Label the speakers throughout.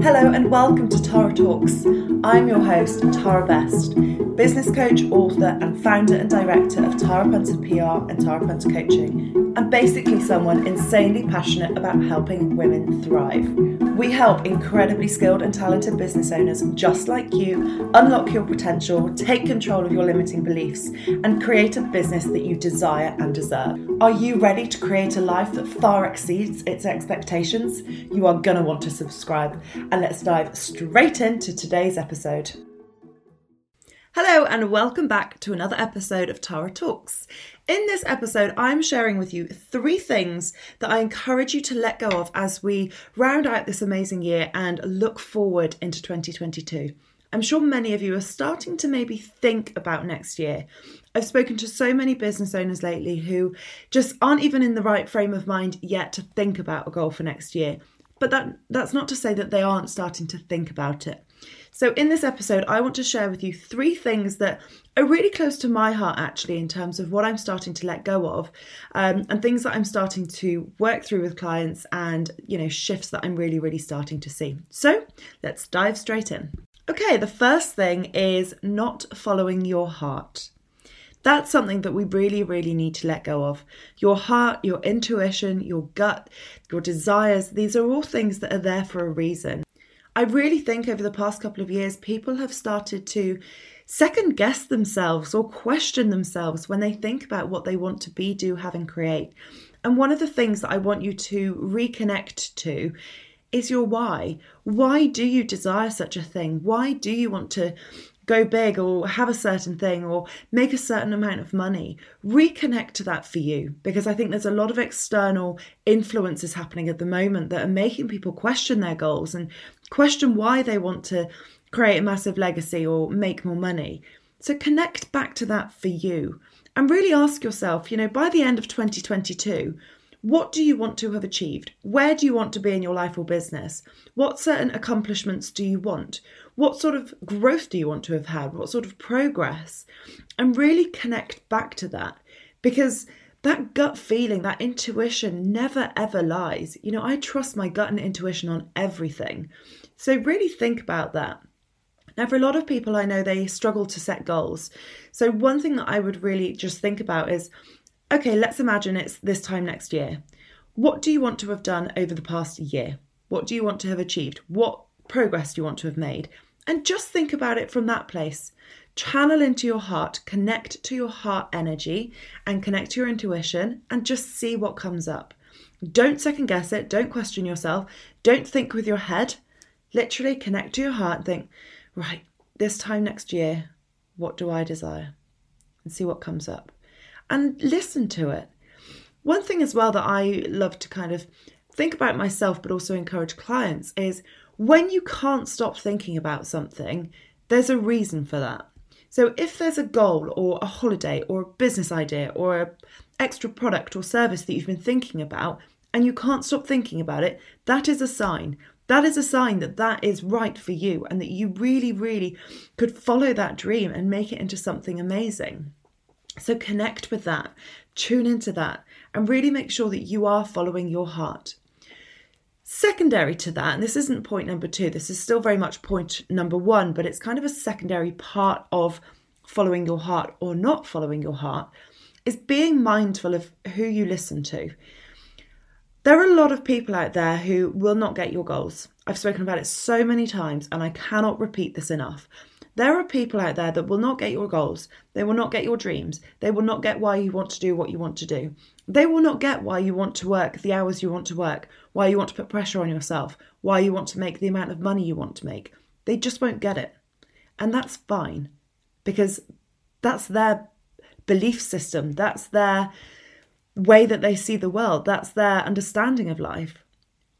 Speaker 1: Hello and welcome to Tara Talks. I'm your host, Tara Best, business coach, author, and founder and director of Tara Punter PR and Tara Punter Coaching. I'm basically someone insanely passionate about helping women thrive. We help incredibly skilled and talented business owners just like you unlock your potential, take control of your limiting beliefs, and create a business that you desire and deserve. Are you ready to create a life that far exceeds its expectations? You are going to want to subscribe. And let's dive straight into today's episode. Hello, and welcome back to another episode of Tara Talks. In this episode, I'm sharing with you three things that I encourage you to let go of as we round out this amazing year and look forward into 2022. I'm sure many of you are starting to maybe think about next year. I've spoken to so many business owners lately who just aren't even in the right frame of mind yet to think about a goal for next year. But that that's not to say that they aren't starting to think about it. So, in this episode, I want to share with you three things that are really close to my heart, actually, in terms of what I'm starting to let go of, um, and things that I'm starting to work through with clients, and you know, shifts that I'm really, really starting to see. So, let's dive straight in. Okay, the first thing is not following your heart. That's something that we really, really need to let go of. Your heart, your intuition, your gut, your desires, these are all things that are there for a reason. I really think over the past couple of years, people have started to second guess themselves or question themselves when they think about what they want to be, do, have, and create. And one of the things that I want you to reconnect to is your why. Why do you desire such a thing? Why do you want to go big or have a certain thing or make a certain amount of money, reconnect to that for you because I think there's a lot of external influences happening at the moment that are making people question their goals and question why they want to create a massive legacy or make more money. So connect back to that for you and really ask yourself, you know, by the end of 2022, what do you want to have achieved? Where do you want to be in your life or business? What certain accomplishments do you want? What sort of growth do you want to have had? What sort of progress? And really connect back to that because that gut feeling, that intuition never ever lies. You know, I trust my gut and intuition on everything. So really think about that. Now, for a lot of people, I know they struggle to set goals. So, one thing that I would really just think about is okay, let's imagine it's this time next year. What do you want to have done over the past year? What do you want to have achieved? What progress do you want to have made? And just think about it from that place. Channel into your heart, connect to your heart energy, and connect to your intuition, and just see what comes up. Don't second guess it. Don't question yourself. Don't think with your head. Literally connect to your heart and think, right, this time next year, what do I desire? And see what comes up and listen to it. One thing as well that I love to kind of think about myself, but also encourage clients is when you can't stop thinking about something, there's a reason for that. So if there's a goal or a holiday or a business idea or an extra product or service that you've been thinking about and you can't stop thinking about it, that is a sign. That is a sign that that is right for you and that you really, really could follow that dream and make it into something amazing. So connect with that, tune into that, and really make sure that you are following your heart. Secondary to that, and this isn't point number two, this is still very much point number one, but it's kind of a secondary part of following your heart or not following your heart, is being mindful of who you listen to. There are a lot of people out there who will not get your goals. I've spoken about it so many times, and I cannot repeat this enough. There are people out there that will not get your goals. They will not get your dreams. They will not get why you want to do what you want to do. They will not get why you want to work the hours you want to work, why you want to put pressure on yourself, why you want to make the amount of money you want to make. They just won't get it. And that's fine because that's their belief system, that's their way that they see the world, that's their understanding of life.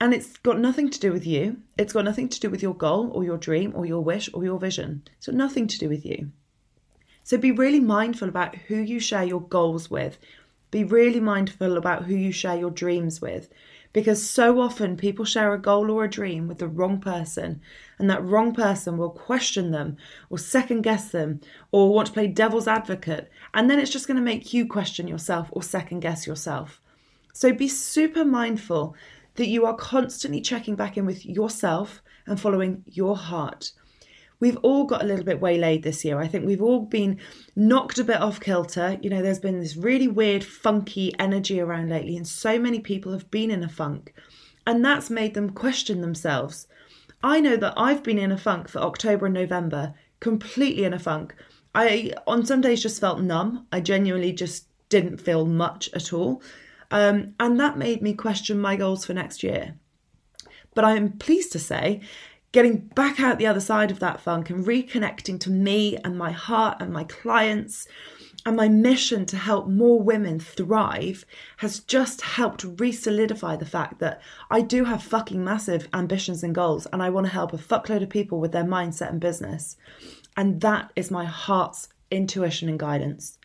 Speaker 1: And it's got nothing to do with you. It's got nothing to do with your goal or your dream or your wish or your vision. It's got nothing to do with you. So be really mindful about who you share your goals with. Be really mindful about who you share your dreams with. Because so often people share a goal or a dream with the wrong person, and that wrong person will question them or second guess them or want to play devil's advocate. And then it's just going to make you question yourself or second guess yourself. So be super mindful that you are constantly checking back in with yourself and following your heart. We've all got a little bit waylaid this year. I think we've all been knocked a bit off kilter. You know, there's been this really weird, funky energy around lately, and so many people have been in a funk. And that's made them question themselves. I know that I've been in a funk for October and November, completely in a funk. I, on some days, just felt numb. I genuinely just didn't feel much at all. Um, and that made me question my goals for next year. But I am pleased to say, getting back out the other side of that funk and reconnecting to me and my heart and my clients and my mission to help more women thrive has just helped re solidify the fact that I do have fucking massive ambitions and goals and I want to help a fuckload of people with their mindset and business. And that is my heart's intuition and guidance.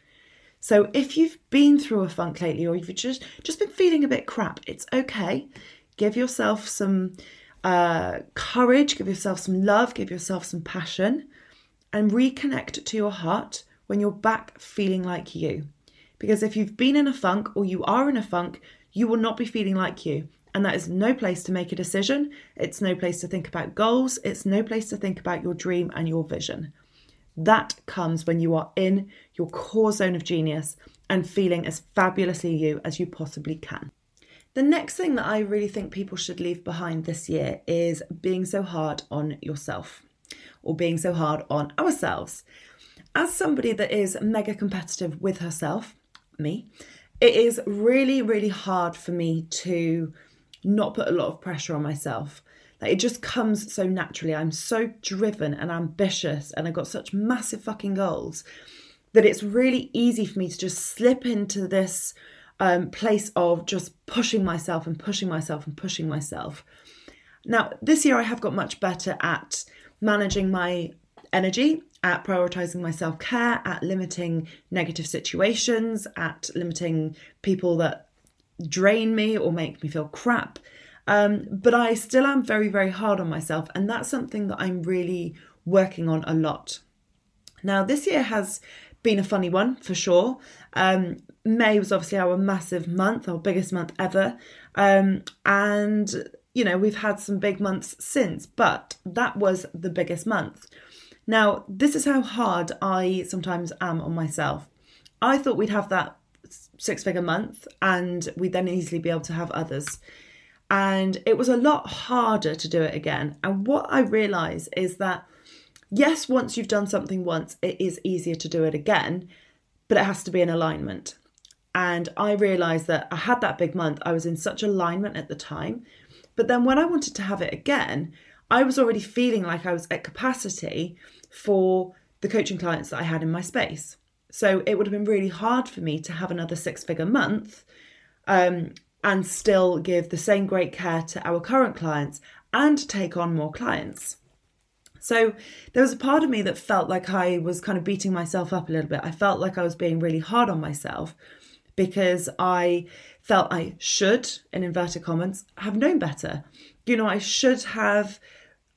Speaker 1: So if you've been through a funk lately or you've just just been feeling a bit crap, it's okay. Give yourself some uh, courage, give yourself some love, give yourself some passion, and reconnect to your heart when you're back feeling like you. Because if you've been in a funk or you are in a funk, you will not be feeling like you. And that is no place to make a decision. It's no place to think about goals. It's no place to think about your dream and your vision. That comes when you are in your core zone of genius and feeling as fabulously you as you possibly can. The next thing that I really think people should leave behind this year is being so hard on yourself or being so hard on ourselves. As somebody that is mega competitive with herself, me, it is really, really hard for me to not put a lot of pressure on myself. Like it just comes so naturally. I'm so driven and ambitious, and I've got such massive fucking goals that it's really easy for me to just slip into this um, place of just pushing myself and pushing myself and pushing myself. Now, this year I have got much better at managing my energy, at prioritizing my self care, at limiting negative situations, at limiting people that drain me or make me feel crap. Um, but I still am very, very hard on myself, and that's something that I'm really working on a lot. Now, this year has been a funny one for sure. Um, May was obviously our massive month, our biggest month ever. Um, and, you know, we've had some big months since, but that was the biggest month. Now, this is how hard I sometimes am on myself. I thought we'd have that six figure month and we'd then easily be able to have others and it was a lot harder to do it again. And what I realize is that, yes, once you've done something once, it is easier to do it again, but it has to be in alignment. And I realized that I had that big month, I was in such alignment at the time. But then when I wanted to have it again, I was already feeling like I was at capacity for the coaching clients that I had in my space. So it would have been really hard for me to have another six figure month um, and still give the same great care to our current clients and take on more clients. So there was a part of me that felt like I was kind of beating myself up a little bit. I felt like I was being really hard on myself because I felt I should, in inverted commas, have known better. You know, I should have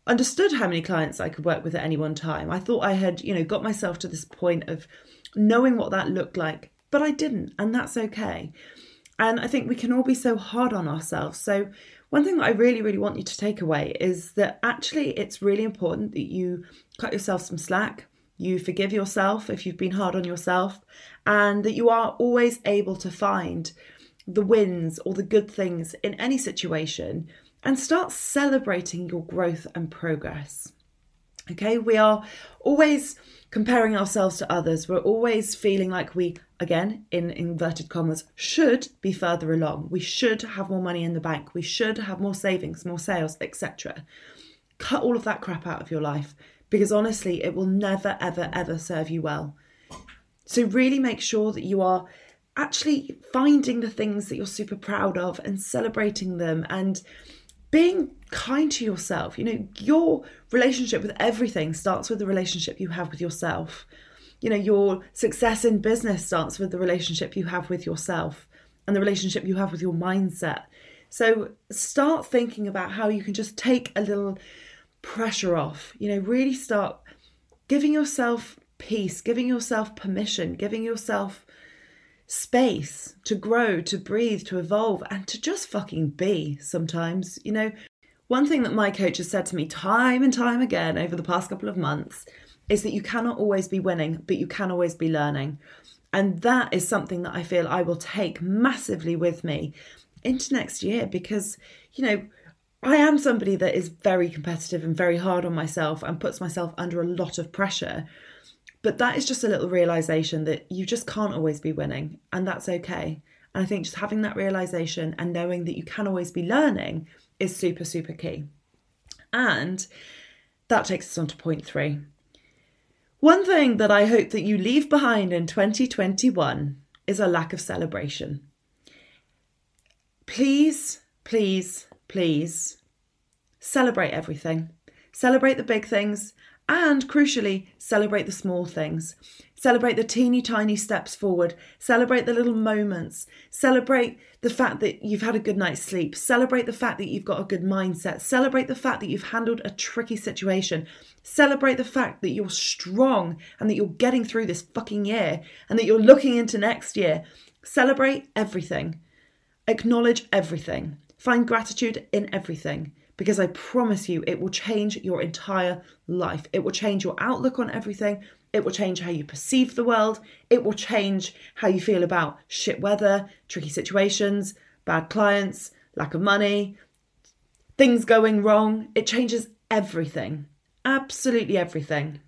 Speaker 1: understood how many clients I could work with at any one time. I thought I had, you know, got myself to this point of knowing what that looked like, but I didn't, and that's okay. And I think we can all be so hard on ourselves. So, one thing that I really, really want you to take away is that actually it's really important that you cut yourself some slack, you forgive yourself if you've been hard on yourself, and that you are always able to find the wins or the good things in any situation and start celebrating your growth and progress. Okay, we are always comparing ourselves to others. We're always feeling like we, again, in inverted commas, should be further along. We should have more money in the bank. We should have more savings, more sales, etc. Cut all of that crap out of your life because honestly, it will never, ever, ever serve you well. So, really make sure that you are actually finding the things that you're super proud of and celebrating them and being kind to yourself. You know, your relationship with everything starts with the relationship you have with yourself. You know, your success in business starts with the relationship you have with yourself and the relationship you have with your mindset. So start thinking about how you can just take a little pressure off. You know, really start giving yourself peace, giving yourself permission, giving yourself space to grow, to breathe, to evolve, and to just fucking be sometimes. You know, one thing that my coach has said to me time and time again over the past couple of months is that you cannot always be winning, but you can always be learning. And that is something that I feel I will take massively with me into next year because, you know, I am somebody that is very competitive and very hard on myself and puts myself under a lot of pressure. But that is just a little realization that you just can't always be winning, and that's okay. And I think just having that realization and knowing that you can always be learning is super, super key. And that takes us on to point three. One thing that I hope that you leave behind in 2021 is a lack of celebration. Please, please, please celebrate everything. Celebrate the big things and, crucially, celebrate the small things. Celebrate the teeny tiny steps forward. Celebrate the little moments. Celebrate the fact that you've had a good night's sleep. Celebrate the fact that you've got a good mindset. Celebrate the fact that you've handled a tricky situation. Celebrate the fact that you're strong and that you're getting through this fucking year and that you're looking into next year. Celebrate everything. Acknowledge everything. Find gratitude in everything because I promise you it will change your entire life. It will change your outlook on everything. It will change how you perceive the world. It will change how you feel about shit weather, tricky situations, bad clients, lack of money, things going wrong. It changes everything. Absolutely everything.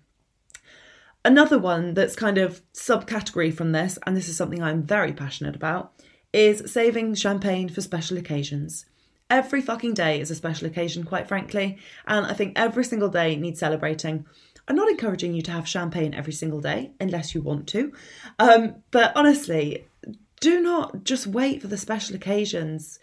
Speaker 1: Another one that's kind of subcategory from this, and this is something I'm very passionate about, is saving champagne for special occasions. Every fucking day is a special occasion, quite frankly, and I think every single day needs celebrating. I'm not encouraging you to have champagne every single day unless you want to, um, but honestly, do not just wait for the special occasions.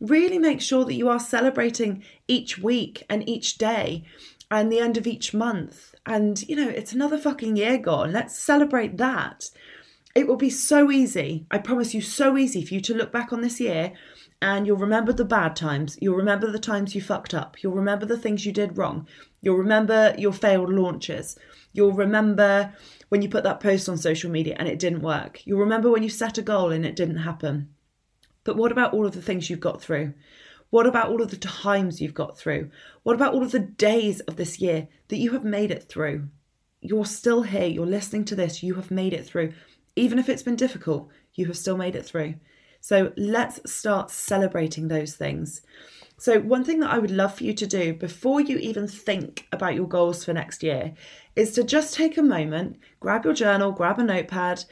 Speaker 1: Really make sure that you are celebrating each week and each day and the end of each month. And, you know, it's another fucking year gone. Let's celebrate that. It will be so easy, I promise you, so easy for you to look back on this year and you'll remember the bad times. You'll remember the times you fucked up. You'll remember the things you did wrong. You'll remember your failed launches. You'll remember when you put that post on social media and it didn't work. You'll remember when you set a goal and it didn't happen. But what about all of the things you've got through? What about all of the times you've got through? What about all of the days of this year that you have made it through? You're still here, you're listening to this, you have made it through. Even if it's been difficult, you have still made it through. So let's start celebrating those things. So, one thing that I would love for you to do before you even think about your goals for next year is to just take a moment, grab your journal, grab a notepad,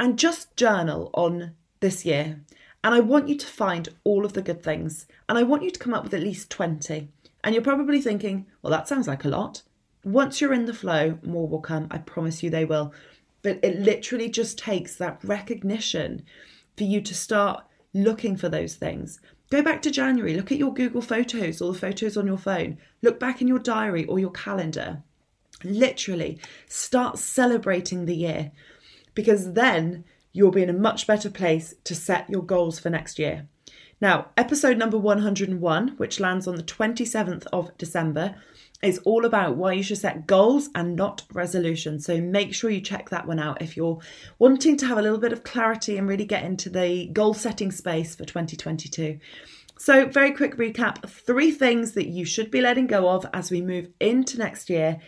Speaker 1: and just journal on this year. And I want you to find all of the good things. And I want you to come up with at least 20. And you're probably thinking, well, that sounds like a lot. Once you're in the flow, more will come. I promise you they will. But it literally just takes that recognition for you to start looking for those things. Go back to January, look at your Google Photos or the photos on your phone, look back in your diary or your calendar. Literally start celebrating the year because then you'll be in a much better place to set your goals for next year. Now, episode number 101, which lands on the 27th of December, is all about why you should set goals and not resolutions. So make sure you check that one out if you're wanting to have a little bit of clarity and really get into the goal setting space for 2022. So, very quick recap three things that you should be letting go of as we move into next year.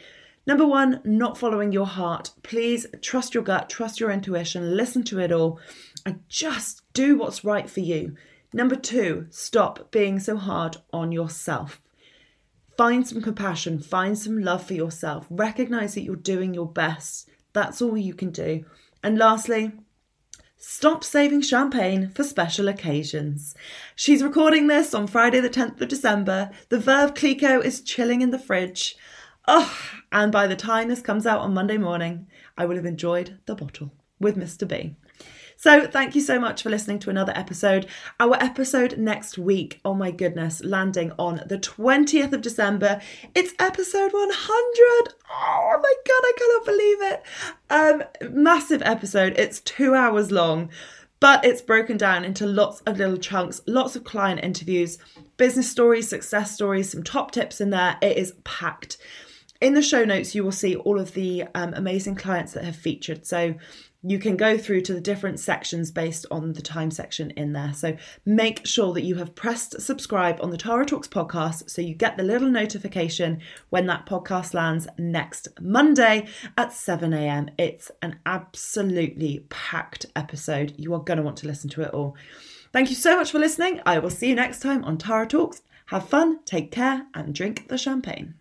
Speaker 1: Number one, not following your heart. Please trust your gut, trust your intuition, listen to it all, and just do what's right for you. Number two, stop being so hard on yourself. Find some compassion, find some love for yourself, recognize that you're doing your best. That's all you can do. And lastly, stop saving champagne for special occasions. She's recording this on Friday, the 10th of December. The Veuve Clicquot is chilling in the fridge. Oh, and by the time this comes out on Monday morning, I will have enjoyed the bottle with Mr. B. So, thank you so much for listening to another episode. Our episode next week, oh my goodness, landing on the 20th of December. It's episode 100. Oh my god, I cannot believe it. Um, massive episode. It's two hours long but it's broken down into lots of little chunks, lots of client interviews, business stories, success stories, some top tips in there. It is packed. In the show notes, you will see all of the um, amazing clients that have featured. So you can go through to the different sections based on the time section in there. So make sure that you have pressed subscribe on the Tara Talks podcast so you get the little notification when that podcast lands next Monday at 7 a.m. It's an absolutely packed episode. You are going to want to listen to it all. Thank you so much for listening. I will see you next time on Tara Talks. Have fun, take care, and drink the champagne.